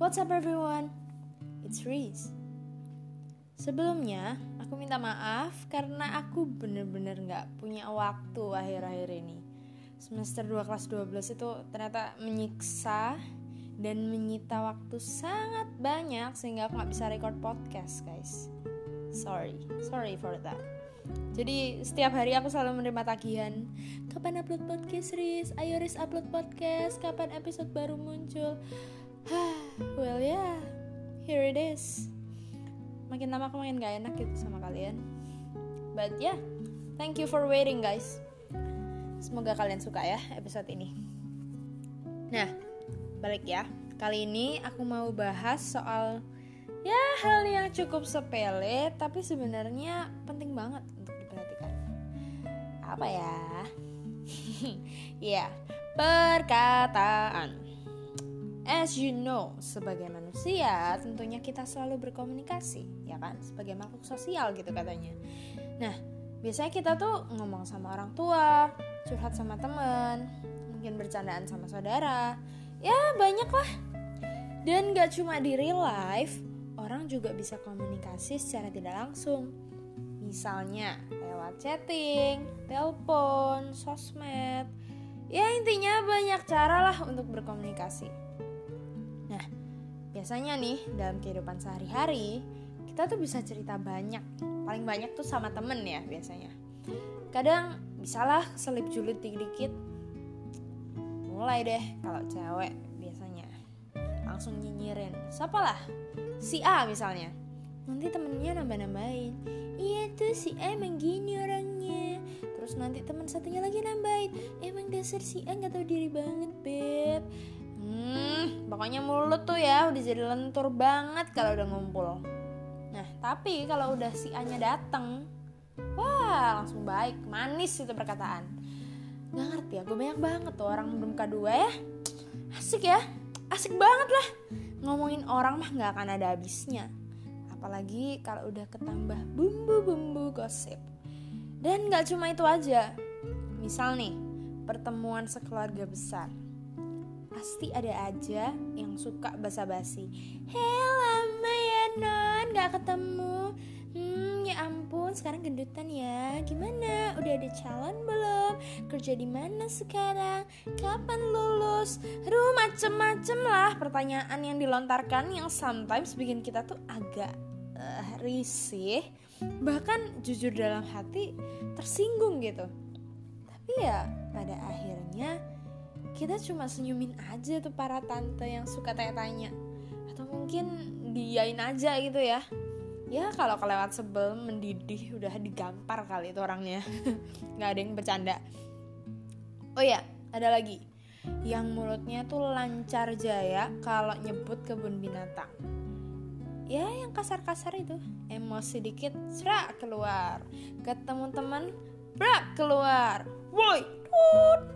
What's up everyone? It's Reese. Sebelumnya, aku minta maaf karena aku bener-bener gak punya waktu akhir-akhir ini. Semester 2 kelas 12 itu ternyata menyiksa dan menyita waktu sangat banyak sehingga aku gak bisa record podcast guys. Sorry, sorry for that. Jadi setiap hari aku selalu menerima tagihan Kapan upload podcast Riz? Ayo Riz upload podcast Kapan episode baru muncul? well yeah, here it is. Makin lama aku makin gak enak gitu sama kalian. But yeah thank you for waiting guys. Semoga kalian suka ya episode ini. Nah balik ya. Kali ini aku mau bahas soal ya hal yang cukup sepele tapi sebenarnya penting banget untuk diperhatikan. Apa ya? Ya perkataan As you know, sebagai manusia tentunya kita selalu berkomunikasi, ya kan? Sebagai makhluk sosial gitu katanya. Nah, biasanya kita tuh ngomong sama orang tua, curhat sama temen, mungkin bercandaan sama saudara. Ya, banyak lah. Dan gak cuma di real life, orang juga bisa komunikasi secara tidak langsung. Misalnya lewat chatting, telepon, sosmed. Ya intinya banyak cara lah untuk berkomunikasi. Biasanya nih dalam kehidupan sehari-hari kita tuh bisa cerita banyak. Paling banyak tuh sama temen ya biasanya. Kadang bisalah selip julid dikit-dikit. Mulai deh kalau cewek biasanya langsung nyinyirin. Siapa lah? Si A misalnya. Nanti temennya nambah-nambahin. Iya tuh si A emang gini orangnya. Terus nanti teman satunya lagi nambahin. Emang dasar si A nggak tahu diri banget pokoknya mulut tuh ya udah jadi lentur banget kalau udah ngumpul. Nah, tapi kalau udah si A-nya dateng, wah langsung baik, manis itu perkataan. Gak ngerti ya, gue banyak banget tuh orang belum kedua ya. Asik ya, asik banget lah. Ngomongin orang mah gak akan ada habisnya. Apalagi kalau udah ketambah bumbu-bumbu gosip. Dan gak cuma itu aja. Misal nih, pertemuan sekeluarga besar pasti ada aja yang suka basa-basi. Hei lama ya non, gak ketemu. Hmm, ya ampun, sekarang gendutan ya. Gimana? Udah ada calon belum? Kerja di mana sekarang? Kapan lulus? Aduh, macem-macem lah pertanyaan yang dilontarkan yang sometimes bikin kita tuh agak uh, risih. Bahkan jujur dalam hati tersinggung gitu. Tapi ya pada akhirnya kita cuma senyumin aja tuh para tante yang suka tanya-tanya. Atau mungkin diain aja gitu ya. Ya kalau kelewat sebel mendidih udah digampar kali itu orangnya. Nggak ada yang bercanda. Oh ya ada lagi. Yang mulutnya tuh lancar jaya kalau nyebut kebun binatang. Ya yang kasar-kasar itu. Emosi dikit serak keluar. Ketemu teman brak keluar. Woi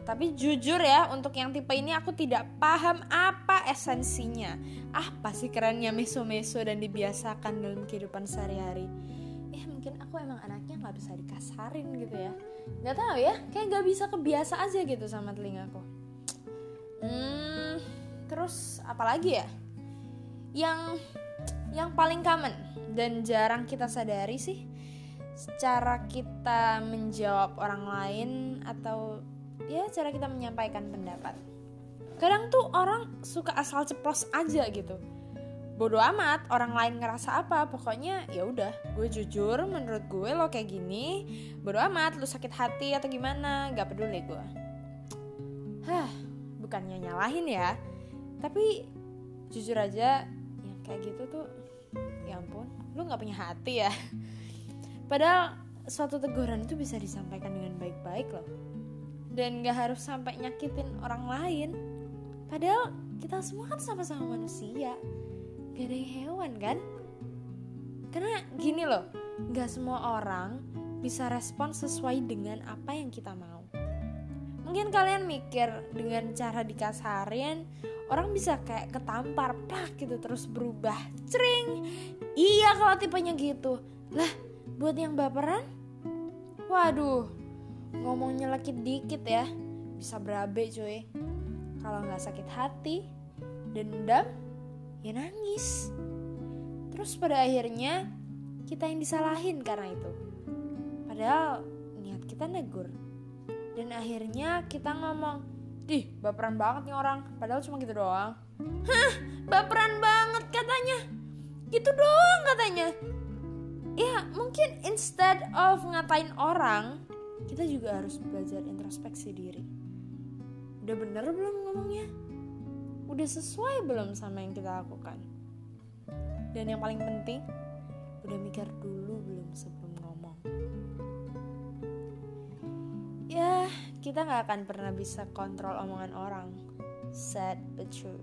tapi jujur ya, untuk yang tipe ini aku tidak paham apa esensinya. Apa sih kerennya meso-meso dan dibiasakan dalam kehidupan sehari-hari. Ya mungkin aku emang anaknya nggak bisa dikasarin gitu ya. Nggak tahu ya, kayak nggak bisa kebiasa aja gitu sama telingaku. Hmm, terus apalagi ya? Yang yang paling common dan jarang kita sadari sih cara kita menjawab orang lain atau ya cara kita menyampaikan pendapat. Kadang tuh orang suka asal ceplos aja gitu. Bodoh amat orang lain ngerasa apa pokoknya ya udah gue jujur menurut gue lo kayak gini bodoh amat lo sakit hati atau gimana gak peduli gue. Hah bukannya nyalahin ya tapi jujur aja yang kayak gitu tuh ya ampun lo nggak punya hati ya padahal suatu teguran itu bisa disampaikan dengan baik-baik loh. Dan gak harus sampai nyakitin orang lain. Padahal kita semua kan sama-sama manusia. Gak ada yang hewan kan? Karena gini loh gak semua orang bisa respon sesuai dengan apa yang kita mau. Mungkin kalian mikir dengan cara dikasarin orang bisa kayak ketampar plak gitu terus berubah. Cering iya kalau tipenya gitu. Lah buat yang baperan waduh ngomongnya nyelekit dikit ya bisa berabe cuy kalau nggak sakit hati dendam ya nangis terus pada akhirnya kita yang disalahin karena itu padahal niat kita negur dan akhirnya kita ngomong Dih, baperan banget nih orang. Padahal cuma gitu doang. Hah, baperan banget katanya. Gitu doang katanya. Ya, mungkin instead of ngatain orang, kita juga harus belajar introspeksi diri. Udah bener belum ngomongnya? Udah sesuai belum sama yang kita lakukan? Dan yang paling penting, udah mikir dulu belum sebelum ngomong. Ya, kita nggak akan pernah bisa kontrol omongan orang. Sad but true.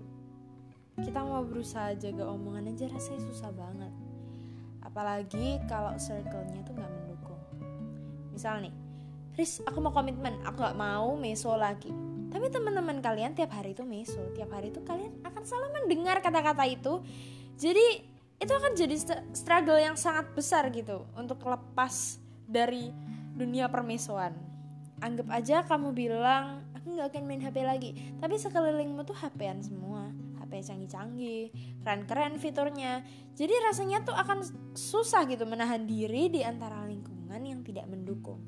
Kita mau berusaha jaga omongan aja rasanya susah banget. Apalagi kalau circle-nya tuh nggak mendukung. Misal nih, Riz, aku mau komitmen, aku gak mau meso lagi. Tapi teman-teman kalian tiap hari itu meso, tiap hari itu kalian akan selalu mendengar kata-kata itu. Jadi itu akan jadi struggle yang sangat besar gitu untuk lepas dari dunia permesoan anggap aja kamu bilang aku nggak akan main HP lagi tapi sekelilingmu tuh HPan semua HP canggih-canggih. Keren-keren fiturnya. Jadi rasanya tuh akan susah gitu menahan diri di antara lingkungan yang tidak mendukung.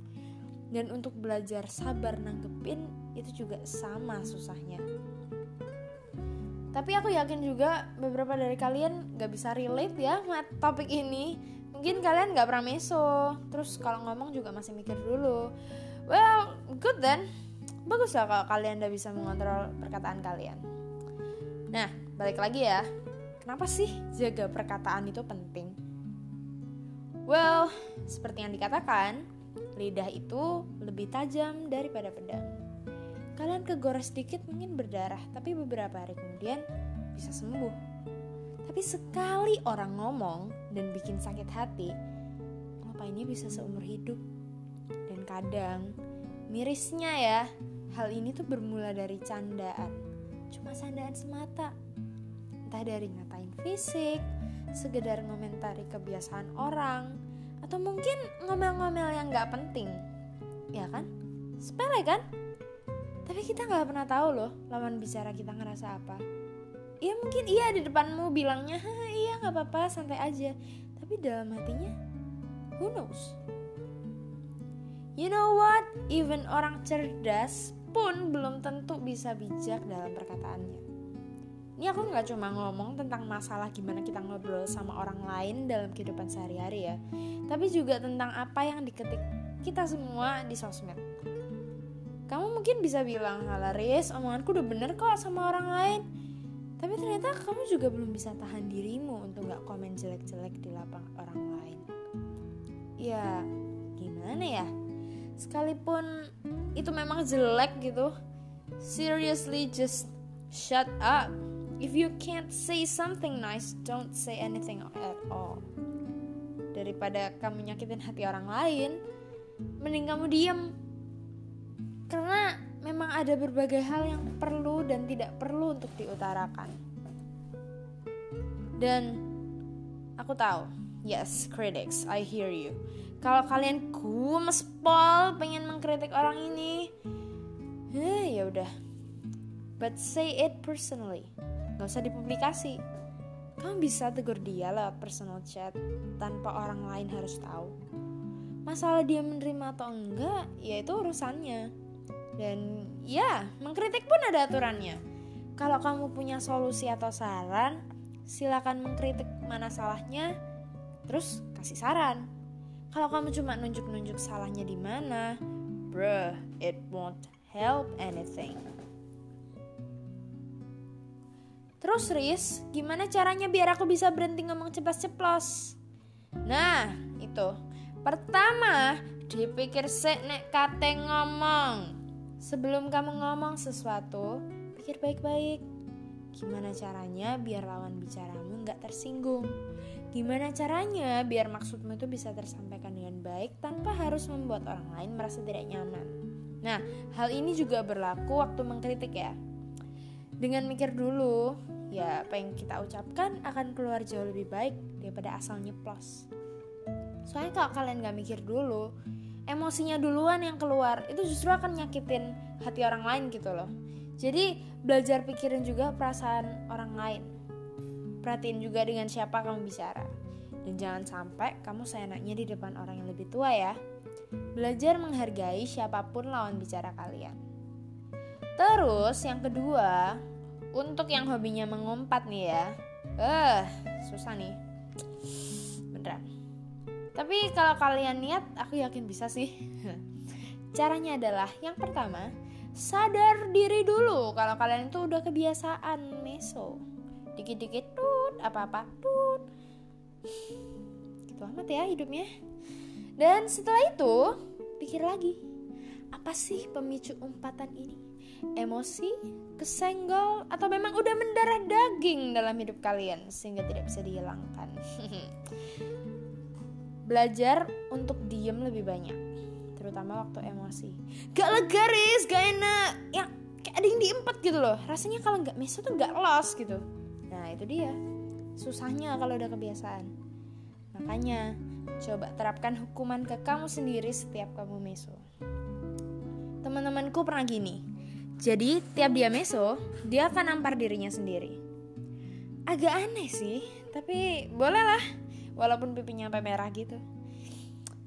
Dan untuk belajar sabar nanggepin itu juga sama susahnya. Tapi aku yakin juga beberapa dari kalian gak bisa relate ya sama topik ini. Mungkin kalian gak pernah meso. Terus kalau ngomong juga masih mikir dulu. Well, good then. Bagus lah kalau kalian udah bisa mengontrol perkataan kalian. Nah, balik lagi ya. Kenapa sih jaga perkataan itu penting? Well, seperti yang dikatakan, lidah itu lebih tajam daripada pedang. Kalian kegores sedikit mungkin berdarah, tapi beberapa hari kemudian bisa sembuh. Tapi sekali orang ngomong dan bikin sakit hati, ini bisa seumur hidup kadang mirisnya ya hal ini tuh bermula dari candaan cuma candaan semata. Entah dari ngatain fisik sekedar ngomentari kebiasaan orang atau mungkin ngomel-ngomel yang nggak penting. Ya kan? Sepele kan? Tapi kita nggak pernah tahu loh lawan bicara kita ngerasa apa. Ya mungkin iya di depanmu bilangnya iya nggak apa-apa santai aja. Tapi dalam hatinya who knows? You know what? Even orang cerdas pun belum tentu bisa bijak dalam perkataannya. Ini aku nggak cuma ngomong tentang masalah gimana kita ngobrol sama orang lain dalam kehidupan sehari-hari ya, tapi juga tentang apa yang diketik kita semua di sosmed. Kamu mungkin bisa bilang, Halaris, omonganku udah bener kok sama orang lain. Tapi ternyata kamu juga belum bisa tahan dirimu untuk gak komen jelek-jelek di lapang orang lain. Ya, gimana ya? Sekalipun itu memang jelek gitu seriously just shut up. If you can't say something nice don't say anything at all. Daripada kamu nyakitin hati orang lain mending kamu diem. Karena memang ada berbagai hal yang perlu dan tidak perlu untuk diutarakan. Dan aku tahu yes critics I hear you kalau kalian kumes pol pengen mengkritik orang ini eh ya udah. But say it personally. Gak usah dipublikasi. Kamu bisa tegur dia lewat personal chat tanpa orang lain harus tahu. Masalah dia menerima atau enggak ya itu urusannya. Dan ya mengkritik pun ada aturannya. Kalau kamu punya solusi atau saran silakan mengkritik mana salahnya terus kasih saran kalau kamu cuma nunjuk-nunjuk salahnya di mana, bruh, it won't help anything. Terus Riz, gimana caranya biar aku bisa berhenti ngomong ceplas-ceplos? Nah, itu. Pertama, dipikir sek nek kate ngomong. Sebelum kamu ngomong sesuatu, pikir baik-baik. Gimana caranya biar lawan bicaramu nggak tersinggung? Gimana caranya biar maksudmu itu bisa tersampaikan dengan baik tanpa harus membuat orang lain merasa tidak nyaman? Nah, hal ini juga berlaku waktu mengkritik ya. Dengan mikir dulu, ya apa yang kita ucapkan akan keluar jauh lebih baik daripada asal nyeplos. Soalnya kalau kalian gak mikir dulu, emosinya duluan yang keluar, itu justru akan nyakitin hati orang lain gitu loh. Jadi belajar pikirin juga perasaan orang lain perhatiin juga dengan siapa kamu bicara. Dan jangan sampai kamu seenaknya di depan orang yang lebih tua ya. Belajar menghargai siapa pun lawan bicara kalian. Terus yang kedua, untuk yang hobinya mengumpat nih ya. Eh, uh, susah nih. Beneran. Tapi kalau kalian niat, aku yakin bisa sih. Caranya adalah yang pertama, sadar diri dulu kalau kalian itu udah kebiasaan meso dikit-dikit tut apa-apa tut. Gitu amat ya hidupnya. Dan setelah itu pikir lagi apa sih pemicu umpatan ini? Emosi kesenggol atau memang udah mendarah daging dalam hidup kalian sehingga tidak bisa dihilangkan? Belajar untuk diem lebih banyak terutama waktu emosi. Gak lega ris gak enak. Ya kayak ada yang diempat gitu loh. Rasanya kalau nggak meso tuh nggak los gitu nah itu dia. Susahnya kalau udah kebiasaan. Makanya coba terapkan hukuman ke kamu sendiri setiap kamu meso. Teman-temanku pernah gini. Jadi tiap dia meso dia akan nampar dirinya sendiri. Agak aneh sih tapi boleh lah. Walaupun pipinya sampai merah gitu.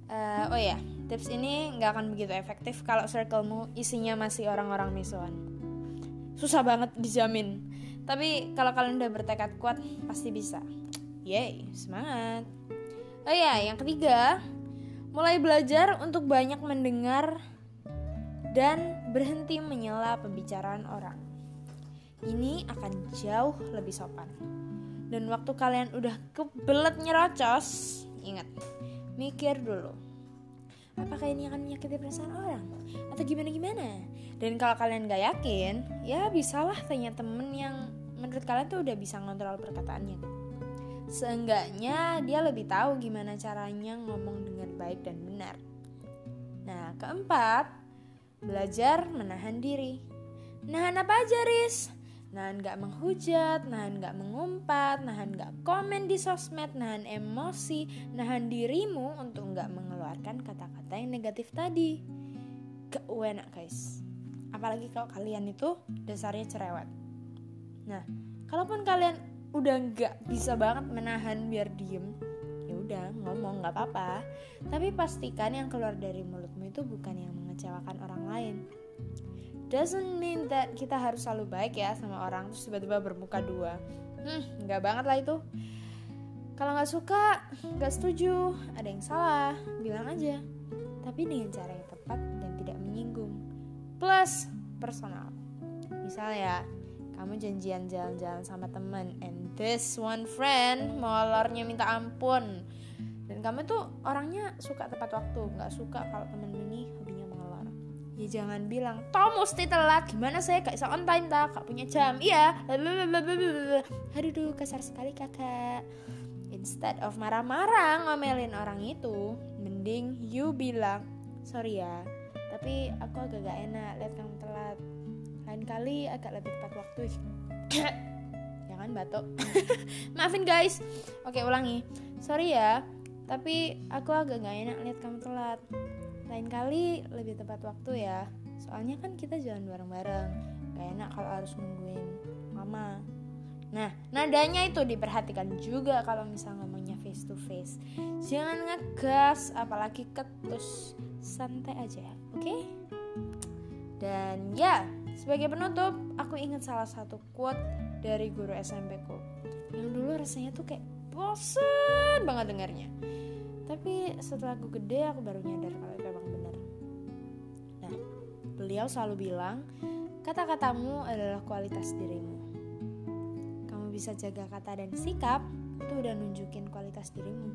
Uh, oh ya tips ini nggak akan begitu efektif kalau circlemu isinya masih orang-orang misuan susah banget dijamin tapi kalau kalian udah bertekad kuat pasti bisa. Yay semangat. Oh ya yang ketiga mulai belajar untuk banyak mendengar dan berhenti menyela pembicaraan orang. Ini akan jauh lebih sopan. Dan waktu kalian udah kebelet nyerocos ingat mikir dulu. Apakah ini akan menyakiti perasaan orang? Atau gimana gimana dan kalau kalian gak yakin ya bisalah tanya temen yang menurut kalian tuh udah bisa ngontrol perkataannya seenggaknya dia lebih tahu gimana caranya ngomong dengan baik dan benar nah keempat belajar menahan diri nahan apa aja Riz nahan gak menghujat, nahan gak mengumpat, nahan gak komen di sosmed, nahan emosi, nahan dirimu untuk gak mengeluarkan kata-kata yang negatif tadi. Gak enak guys. Apalagi kalau kalian itu dasarnya cerewet. Nah, kalaupun kalian udah gak bisa banget menahan biar diem, ya udah ngomong gak apa-apa. Tapi pastikan yang keluar dari mulutmu itu bukan yang mengecewakan orang lain. Doesn't mean that kita harus selalu baik ya sama orang terus tiba-tiba bermuka dua. Hmm nggak banget lah itu. Kalau nggak suka nggak setuju ada yang salah bilang aja. Tapi dengan cara yang tepat dan tidak menyinggung. Plus personal. Misalnya kamu janjian jalan-jalan sama temen. And this one friend molornya minta ampun. Dan kamu tuh orangnya suka tepat waktu. Nggak suka kalau temen ini ya jangan bilang toh mesti telat. Gimana saya? Gak bisa on time tak gak punya jam. Iya. Aduh kasar sekali kakak. Instead of marah-marah ngomelin orang itu mending you bilang sorry ya tapi aku agak gak enak. Lihat kamu telat lain kali agak lebih tepat waktu. Jangan batuk. Maafin guys. Oke ulangi. Sorry ya tapi aku agak gak enak lihat kamu telat. Lain kali lebih tepat waktu ya. Soalnya kan kita jalan bareng-bareng. Gak enak kalau harus nungguin mama nah nadanya itu diperhatikan juga kalau misal ngomongnya face to face. Jangan ngegas apalagi ketus. Santai aja oke? Okay? dan ya sebagai penutup aku ingat salah satu quote dari guru SMP ku yang dulu rasanya tuh kayak bosen banget dengarnya. Tapi setelah aku gede aku baru nyadar kalau itu emang benar nah beliau selalu bilang kata-katamu adalah kualitas dirimu. Kamu bisa jaga kata dan sikap itu udah nunjukin kualitas dirimu.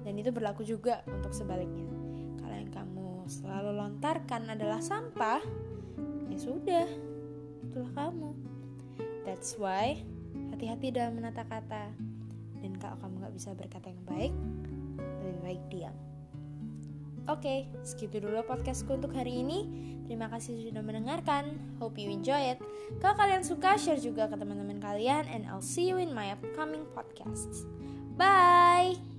Dan itu berlaku juga untuk sebaliknya. Kalau yang kamu selalu lontarkan adalah sampah sudah itulah kamu that's why hati-hati dalam menata kata dan kalau kamu gak bisa berkata yang baik lebih baik diam. Oke, okay, segitu dulu podcastku untuk hari ini. Terima kasih sudah mendengarkan. Hope you enjoy it. Kalau kalian suka, share juga ke teman-teman kalian. And I'll see you in my upcoming podcasts. Bye!